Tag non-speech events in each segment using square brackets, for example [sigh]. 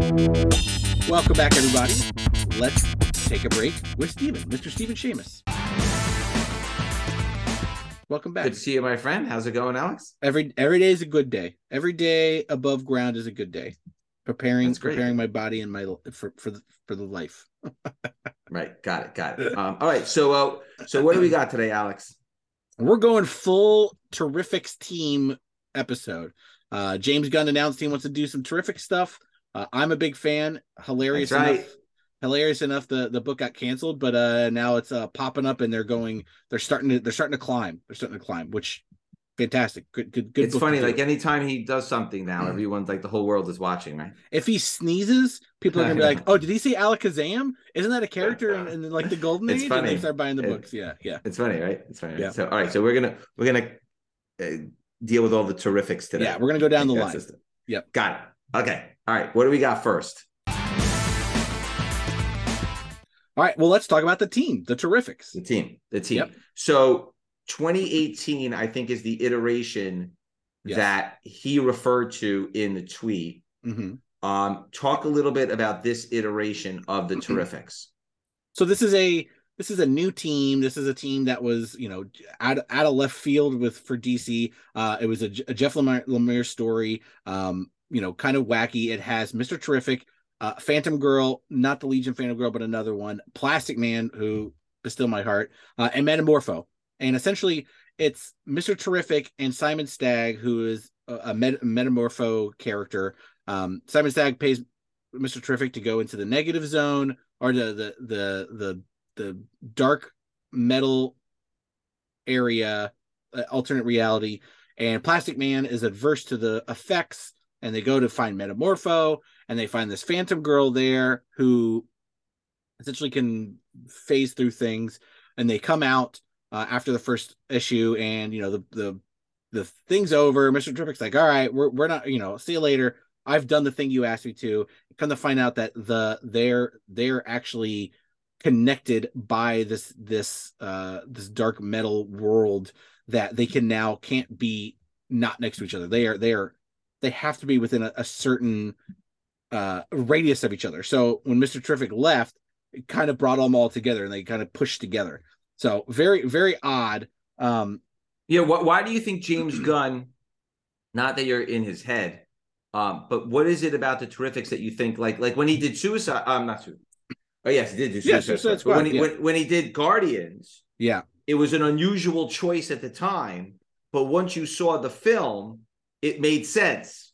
Welcome back, everybody. Let's take a break with Stephen, Mr. Stephen Shamus. Welcome back. Good to see you, my friend. How's it going, Alex? Every every day is a good day. Every day above ground is a good day. Preparing preparing my body and my for for the, for the life. [laughs] Right, got it, got it. Um, all right, so uh, so what do we got today, Alex? We're going full Terrifics team episode. Uh, James Gunn announced he wants to do some terrific stuff. Uh, I'm a big fan. Hilarious That's right. enough. Hilarious enough. The the book got canceled, but uh, now it's uh, popping up and they're going. They're starting to. They're starting to climb. They're starting to climb, which fantastic. Good good good. It's funny, like anytime he does something now, Mm. everyone's like the whole world is watching, right? if he sneezes, people are gonna be like, [laughs] "Oh, did he say Alakazam? Isn't that a character in, in like the Golden It's Age?" And funny. they start buying the It- books. Yeah, yeah. It's funny, right? It's funny. right? Yeah. So all right, so we're gonna we're gonna uh, deal with all the terrifics today. Yeah, we're gonna go down the line. just- Yep. Got it. Okay. All right. What do we got first? All right. Well, let's talk about the team, the Terrifics. The team. The team. Yep. So 2018, I think, is the iteration Yes. that he referred to in the tweet. hmm Um, talk a little bit about this iteration of the Terrifics. So this is a this is a new team. This is a team that was you know out out of left field with for DC. Uh, it was a Jeff Lemire, Lemire story. Um, you know, kind of wacky. It has Mister Terrific, uh, Phantom Girl, not the Legion Phantom Girl, but another one, Plastic Man, who is still my heart, uh, and Metamorpho. And essentially, it's Mister Terrific and Simon Stagg, who is a, a met- Metamorpho character. Um, Simon Stagg pays Mister Terrific to go into the negative zone or the the the the the dark metal area uh, alternate reality and plastic man is adverse to the effects and they go to find metamorpho and they find this phantom girl there who essentially can phase through things and they come out uh, after the first issue and you know the the the thing's over. Mr terrific's like all right we're, we're not you know see you later. I've done the thing you asked me to. Come to find out that the they're they're actually connected by this this uh this dark metal world that they can now can't be not next to each other. They are they are they have to be within a, a certain uh radius of each other so when mr terrific left it kind of brought them all together and they kind of pushed together so very very odd um Yeah. Wh- why do you think James Gunn, not that you're in his head, um, but what is it about the Terrifics that you think like like when he did Suicide? Um, not Suicide. Oh yes, he did do Yeah, Suicide. Suicide Squad. When he yeah. when, when he did Guardians, yeah it was an unusual choice at the time, but once you saw the film, it made sense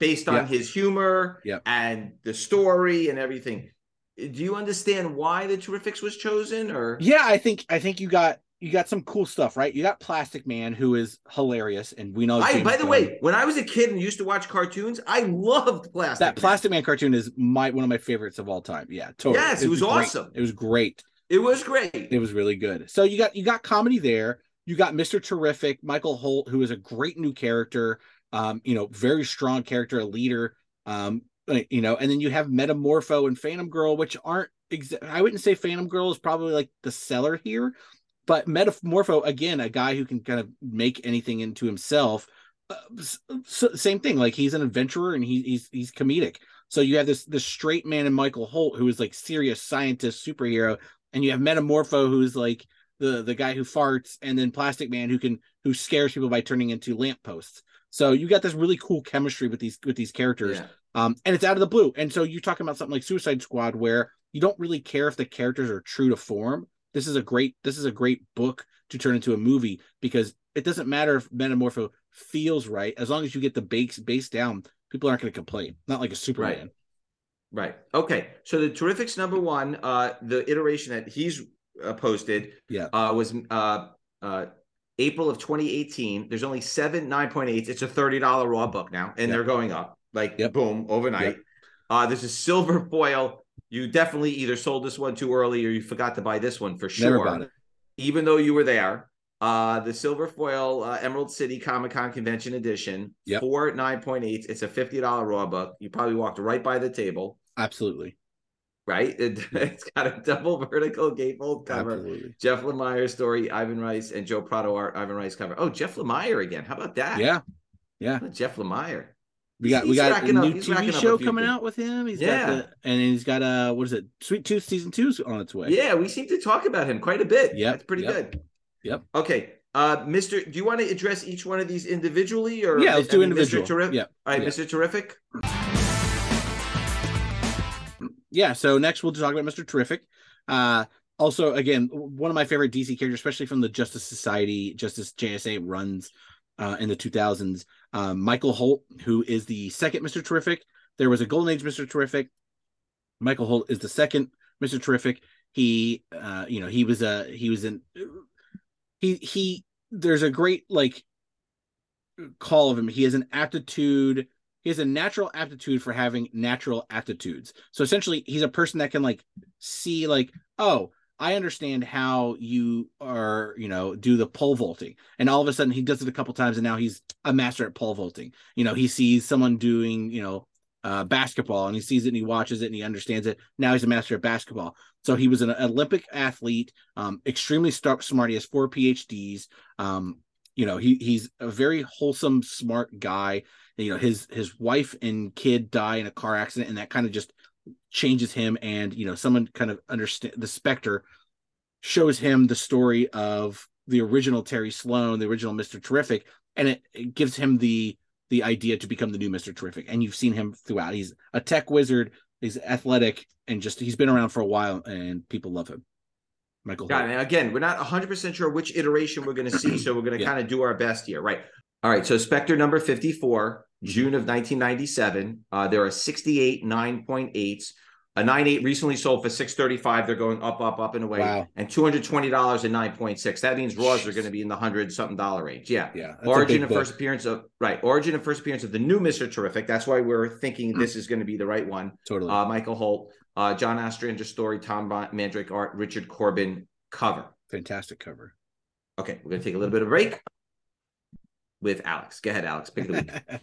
based on Yeah. his humor Yeah. and the story and everything. Do you understand why the Terrifics was chosen or yeah i think i think you got you got some cool stuff right you got plastic man who is hilarious and we know I, by the Gunn- way, when I was a kid and used to watch cartoons, I loved Plastic. Man. That Man. plastic man cartoon is my one of my favorites of all time yeah totally Yes, it was great. awesome. it was great It was great. it was really good so you got you got comedy there you got mr terrific michael holt who is a great new character um you know very strong character a leader um uh, you know and then you have metamorpho and phantom girl which aren't exa- i wouldn't say phantom girl is probably like the seller here but metamorpho again a guy who can kind of make anything into himself uh, s- s- same thing like he's an adventurer and he, he's he's comedic. So you have this this straight man in michael holt who is like serious scientist superhero and you have metamorpho who's like the the guy who farts and then plastic man who can who scares people by turning into lampposts so you got this really cool chemistry with these with these characters Yeah. um and it's out of the blue and so you're talking about something like suicide squad where you don't really care if the characters are true to form this is a great this is a great book to turn into a movie because it doesn't matter if metamorpho feels right as long as you get the base base down people aren't going to complain not like a superman Right. Okay. So the Terrifics number one, uh, the iteration that he's uh, posted, Yeah. uh, was uh, uh, April of 2018. There's only seven 9.8s. It's a thirty dollar raw book now, and Yep. they're going up like Yep. boom overnight. Yep. Uh, there's a silver [laughs] foil. You definitely either sold this one too early or you forgot to buy this one for sure. even though you were there. Uh, the Silver Foil uh, Emerald City Comic Con Convention Edition, Yep. four nine point eight. It's a fifty dollar raw book. You probably walked right by the table, absolutely right? [laughs] It, has got a double vertical gatefold cover. absolutely Jeff Lemire story, Ivan Reis, and Joe Prado art, Ivan Reis cover. Oh, Jeff Lemire again. How about that? yeah yeah. Jeff Lemire. We got we got a up- new TV up a show coming out with him. He's Yeah. got the and he's got a what is it? Sweet Tooth season two is on its way. Yeah, we seem to talk about him quite a bit. Yeah, That's pretty yep, good. yep. Okay. Uh, Mr. Do you want to address each one of these individually or Yeah, let's I do mean, individual. Mr. Terrific? Yeah, All right, yeah. Mr. Terrific. Yeah so next we'll talk about mr terrific. Uh also again one of my favorite dc characters especially from the justice society justice jsa runs uh in the 2000s um michael holt who is the second mr terrific. There was a golden age mr terrific. Michael holt is the second mr terrific. He uh you know he was a he was in he he there's a great like call of him. He has an aptitude he has a natural aptitude for having natural aptitudes. So essentially, he's a person that can like see like, oh, I understand how you are, you know, do the pole vaulting, and all of a sudden he does it a couple times, and now he's a master at pole vaulting. You know, he sees someone doing, you know, uh, basketball, and he sees it, and he watches it, and he understands it. Now he's a master at basketball. So he was an Olympic athlete, um, extremely star- smart. He has four PhDs. Um, you know, he he's a very wholesome, smart guy. You know his his wife and kid die in a car accident and that kind of just changes him and you know someone kind of understand the Spectre shows him the story of the original Terry Sloane the original mr terrific and it, it gives him the the idea to become the new mr terrific and you've seen him throughout. He's a tech wizard he's athletic and just he's been around for a while and people love him michael Got it. Again, we're not 100% sure which iteration we're going to see, so we're going to [clears throat] Yeah. kind of do our best here. Right. All right. So Spectre number 54, Mm-hmm. June of 1997. Uh, there are 68 9.8s. A 9.8 recently sold for 635. They're going up, up, up and away. Wow. And $220 and 9.6. That means Raws are going to be in the hundred something dollar range. Yeah. yeah Origin and book. first appearance of right. Origin and first appearance of the new Mr. Terrific. That's why we're thinking this is going to be the right one. totally Uh, Michael Holt, uh, John Ostrander story, Tom Mandrake art, Richard Corbin cover. fantastic cover Okay, we're gonna take a little bit of a break with Alex. Go ahead, Alex. Pick the [laughs]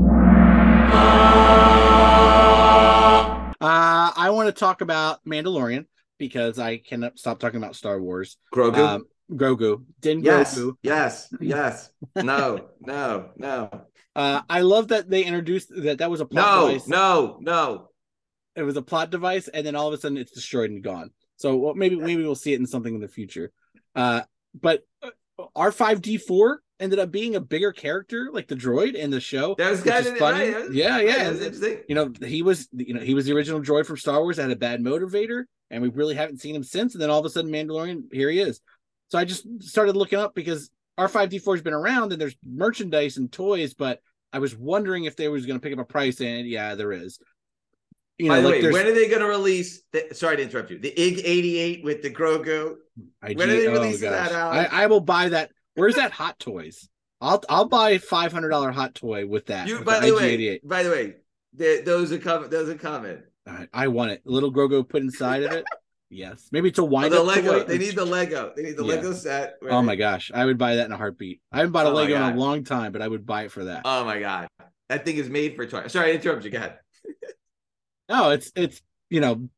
week. Uh, I want to talk about Mandalorian because I cannot stop talking about Star Wars. Grogu. Um, Grogu, Din yes, Grogu. yes, [laughs] yes. No, no, no, Uh, I love that they introduced that that was a plot no, device. no, no. It was a plot device, and then all of a sudden it's destroyed and gone. So well, maybe maybe we'll see it in something in the future. Uh, but R five D four ended up being a bigger character, like the droid in the show. That was kind of funny. Right, was- yeah, yeah. interesting. you know he was you know he was the original droid from star wars that had a bad motivator and we really haven't seen him since and then all of a sudden mandalorian here he is so i just started looking up because r5d4 has been around and there's merchandise and toys but i was wondering if they was going to pick up a price and yeah there is you know By the like way, when are they going to release? The, sorry to interrupt you. The IG eighty eight with the Grogu. IG when are they oh, releasing gosh. that, Alex? I, I will buy that where's that hot toys i'll i'll buy a $500 hot toy with that You, with by the way, IG-88. by the way, the, those are coming. Those are coming. I, I want it little Grogu put inside of it [laughs] yes maybe it's a Oh, the Lego. toy. They need the Lego. They need the Yeah. Lego set. Oh my gosh, I would buy that in a heartbeat. I haven't bought a Oh Lego in a long time, but I would buy it for that. Oh my god, that thing is made for toy. Sorry, I interrupted you. Go ahead. [laughs] no, it's it's you know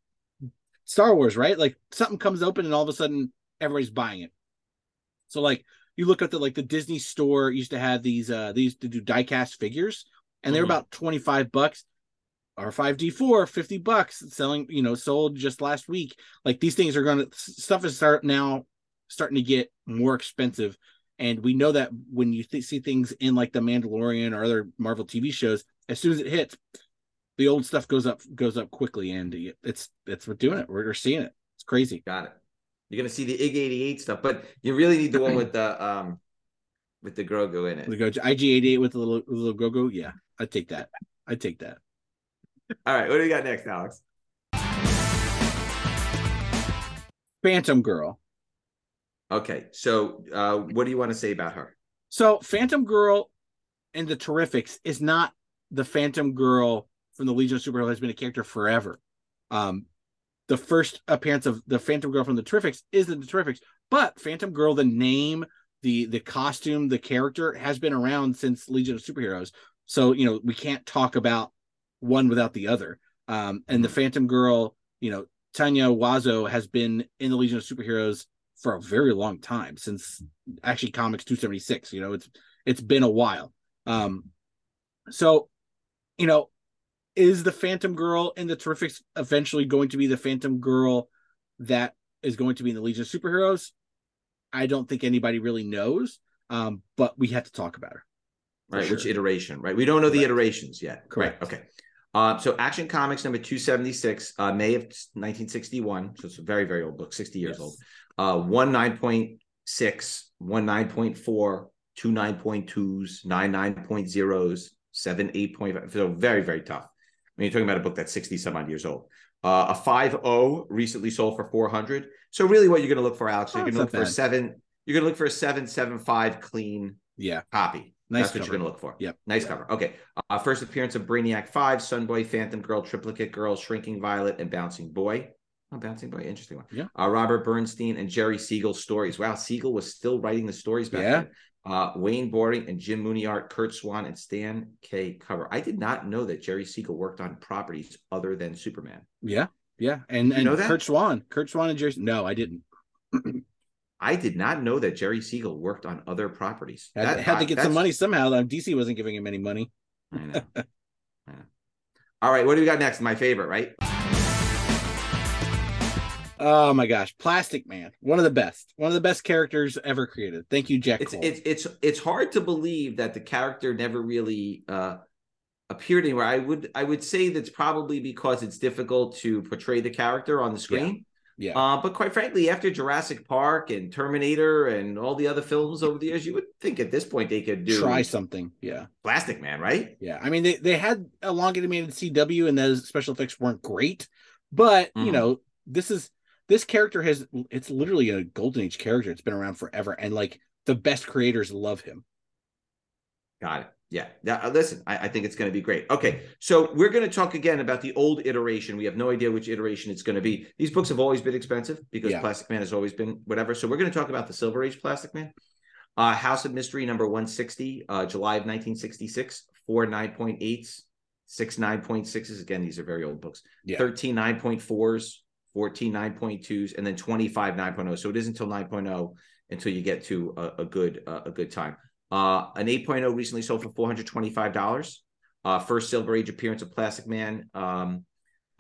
Star Wars, right? Like something comes open and all of a sudden everybody's buying it. So like you look at the like the Disney store used to have these uh these to do diecast figures and they're Mhm. about 25 bucks. R5D4 50 bucks selling, you know, sold just last week. Like these things are going to stuff is start now starting to get more expensive and we know that when you th- see things in like the Mandalorian or other Marvel TV shows, as soon as it hits, the old stuff goes up goes up quickly, and it's it's we're doing it. We're, we're seeing it. It's crazy. Got it. You're gonna see the IG eighty eight stuff, but you really need the one with the [clears throat] um with the Grogu in We it. go to IG88 with the little little go. Yeah, I take that. I take that. [laughs] All right, what do you got next, Alex? Phantom Girl. Okay, so uh what do you want to say about her? So Phantom Girl and the Terrifics is not the Phantom Girl from the Legion of Superheroes has been a character forever. Um, the first appearance of the Phantom Girl from the Terrifics is in the Terrifics, but Phantom Girl, the name, the the costume, the character has been around since Legion of Superheroes. So you know we can't talk about one without the other. Um, and the Phantom Girl, you know, Tinya Wazzo has been in the Legion of Superheroes for a very long time since Action Comics 276 you know it's it's been a while um so you know, is the Phantom Girl in the Terrifics eventually going to be the Phantom Girl that is going to be in the Legion of Superheroes? I don't think anybody really knows, um, but we have to talk about her. Right. Sure. Which iteration, right? We don't know Correct. the iterations yet. Correct. Right. Okay. Uh, so Action Comics number 276, uh, May of 1961. So it's a very, very old book, 60 years yes. old. Uh, one 9.6, one 9.4, two 9.2s, nine 9.0s, seven 8.5. So very, very tough. I mean, you're talking about a book that's 60 some odd years old. Uh, a 5.0 recently sold for 400. So really what you're going to look for, Alex, oh, you're going to look for a seven, you're going to look for a 775 clean yeah copy. Nice That's cover. what you're going to look for. Yep. Nice cover. Okay. Uh, first appearance of Brainiac 5, Sunboy, Phantom Girl, Triplicate Girl, Shrinking Violet, and Bouncing Boy. Oh, Bouncing Boy. Interesting one. Yeah. Uh, Robert Bernstein and Jerry Siegel stories. Wow. Siegel was still writing the stories back yeah. then. Uh, Wayne Boring and Jim Mooney Curt Swan and Stan Kaye cover. I did not know that Jerry Siegel worked on properties other than Superman. Yeah. Yeah. And, you and Curt Swan. Curt Swan and Jerry. No, I didn't. [clears throat] I did not know that Jerry Siegel worked on other properties. Had, that, had to get some money somehow. DC wasn't giving him any money. I know. [laughs] I know. All right, what do we got next? My favorite, right? Oh my gosh, Plastic Man, one of the best, one of the best characters ever created. Thank you, Jack. It's it's it's it's hard to believe that the character never really uh, appeared anywhere. I would I would say that's probably because it's difficult to portray the character on the screen. Yeah. Uh, but quite frankly, after Jurassic Park and Terminator and all the other films over the years, you would think at this point they could do try something. Yeah. Plastic Man, right? Yeah. I mean, they, they had a long animated CW and those special effects weren't great, but mm-hmm. you know, this is this character has it's literally a golden age character. It's been around forever, and like the best creators love him. Got it. Yeah. Now, uh, listen, I, I, think it's going to be great. Okay. So we're going to talk again about the old iteration. We have no idea which iteration it's going to be. These books have always been expensive because yeah. Plastic Man has always been whatever. So we're going to talk about the Silver Age Plastic Man. Uh, House of Mystery number 160, uh, July of 1966, four 9.8s, six 9.6s. Again, these are very old books. Yeah. 13 9.4s, 14 9.2s, and then 25 9.0. So it is until 9.0 until you get to a, a good uh, a good time. Uh, an 8.0 recently sold for $425. Uh, first Silver Age appearance of Plastic Man. Um,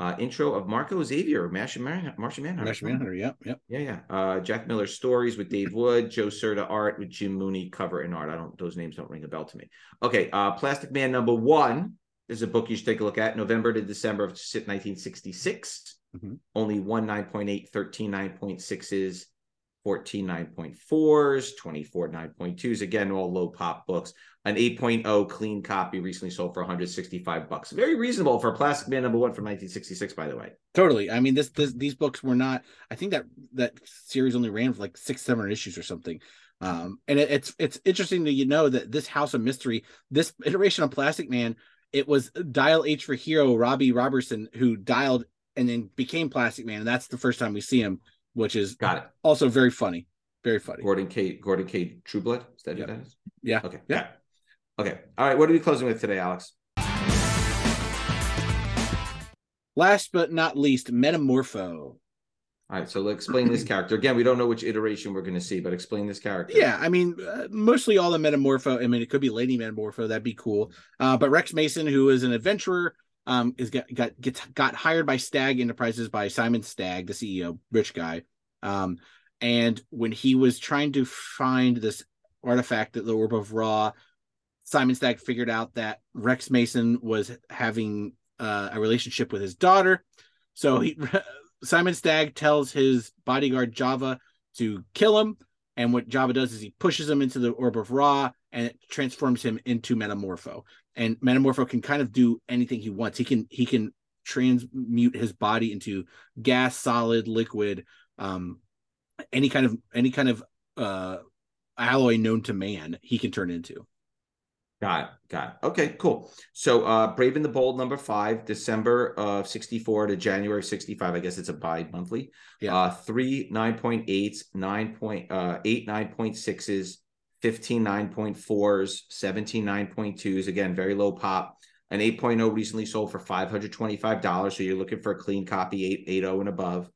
uh, intro of Marco Xavier, Martian Manhunter. Martian Manhunter. Martian Manhunter, yeah, yeah. Yeah, yeah. Uh, Jack Miller stories with Dave Wood, Joe Certa art with Jim Mooney cover and art. I don't, those names don't ring a bell to me. Okay, uh, Plastic Man number one is a book you should take a look at. November to December of 1966. Mm-hmm. Only one 9.8, 13 9.6s, 14 9.4s, 24 9.2s. Again, all low pop books. An 8.0 clean copy recently sold for 165 bucks. Very reasonable for Plastic Man number one from 1966, by the way. Totally. I mean, this, this these books were not. I think that that series only ran for like six, seven issues or something. Um, and it, it's it's interesting to you know that this House of Mystery, this iteration of Plastic Man, it was Dial H for Hero, Robbie Robertson, who dialed and then became Plastic Man, and that's the first time we see him which is got it. Also very funny, very funny. Gordon K. Gordon K. Trueblood. Is that yep. who that is? Yeah. Okay. Yeah. Okay. All right. What are we closing with today, Alex? Last but not least, Metamorpho. All right, so explain this [clears throat] character again. We don't know which iteration we're going to see, but explain this character. Yeah, I mean, uh, mostly all the Metamorpho. I mean, it could be Lady Metamorpho. That'd be cool. Uh, but Rex Mason, who is an adventurer, um, is got got gets got hired by Stagg Enterprises by Simon Stagg, the CEO, rich guy. Um, and when he was trying to find this artifact at the Orb of Ra, Simon Stagg figured out that Rex Mason was having uh, a relationship with his daughter. So he [laughs] Simon Stagg tells his bodyguard Java to kill him. And what Java does is he pushes him into the Orb of Ra and it transforms him into Metamorpho and Metamorpho can kind of do anything he wants. He can he can transmute his body into gas, solid, liquid, um, any kind of any kind of uh, alloy known to man. He can turn into. Got it. Got it. Okay, cool. So uh Brave and the Bold number five, December of 64 to January 65. I guess it's a bi-monthly. Yeah. Uh three 9.8s, nine point uh eight 9.6s, 15 9.4s, 17 9.2s, again, very low pop. An 8.0 recently sold for $525. So you're looking for a clean copy, 8, 8.0 and above.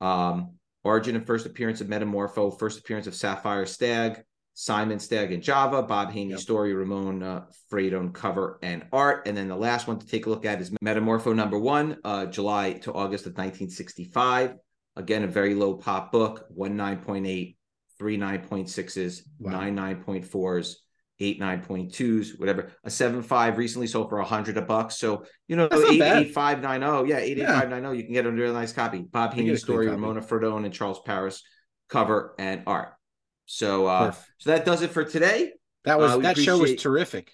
Um, origin and first appearance of Metamorpho, first appearance of Sapphire Stagg, Simon Stagg and Java, Bob Haney yep. story, Ramon uh, Fradon cover and art. And then the last one to take a look at is Metamorpho number one, uh, July to August of 1965. Again, a very low pop book, one 9.8, three 9.6s, wow. nine 9.4s, eight 9.2s, whatever. A seven five recently sold for a hundred a bucks. So, you know, eight eight five nine oh. Yeah, eight eight five nine oh. You can get a really nice copy. Bob Haney story, Ramona Fradon and Charles Paris cover and art. So uh so that does it for today. That was uh, that show was terrific.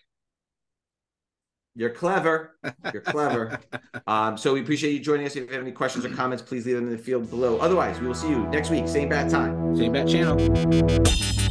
You're clever. You're clever. um, so we appreciate you joining us. If you have any questions or comments, please leave them in the field below. Otherwise, we will see you next week, same bad time. Same bad channel.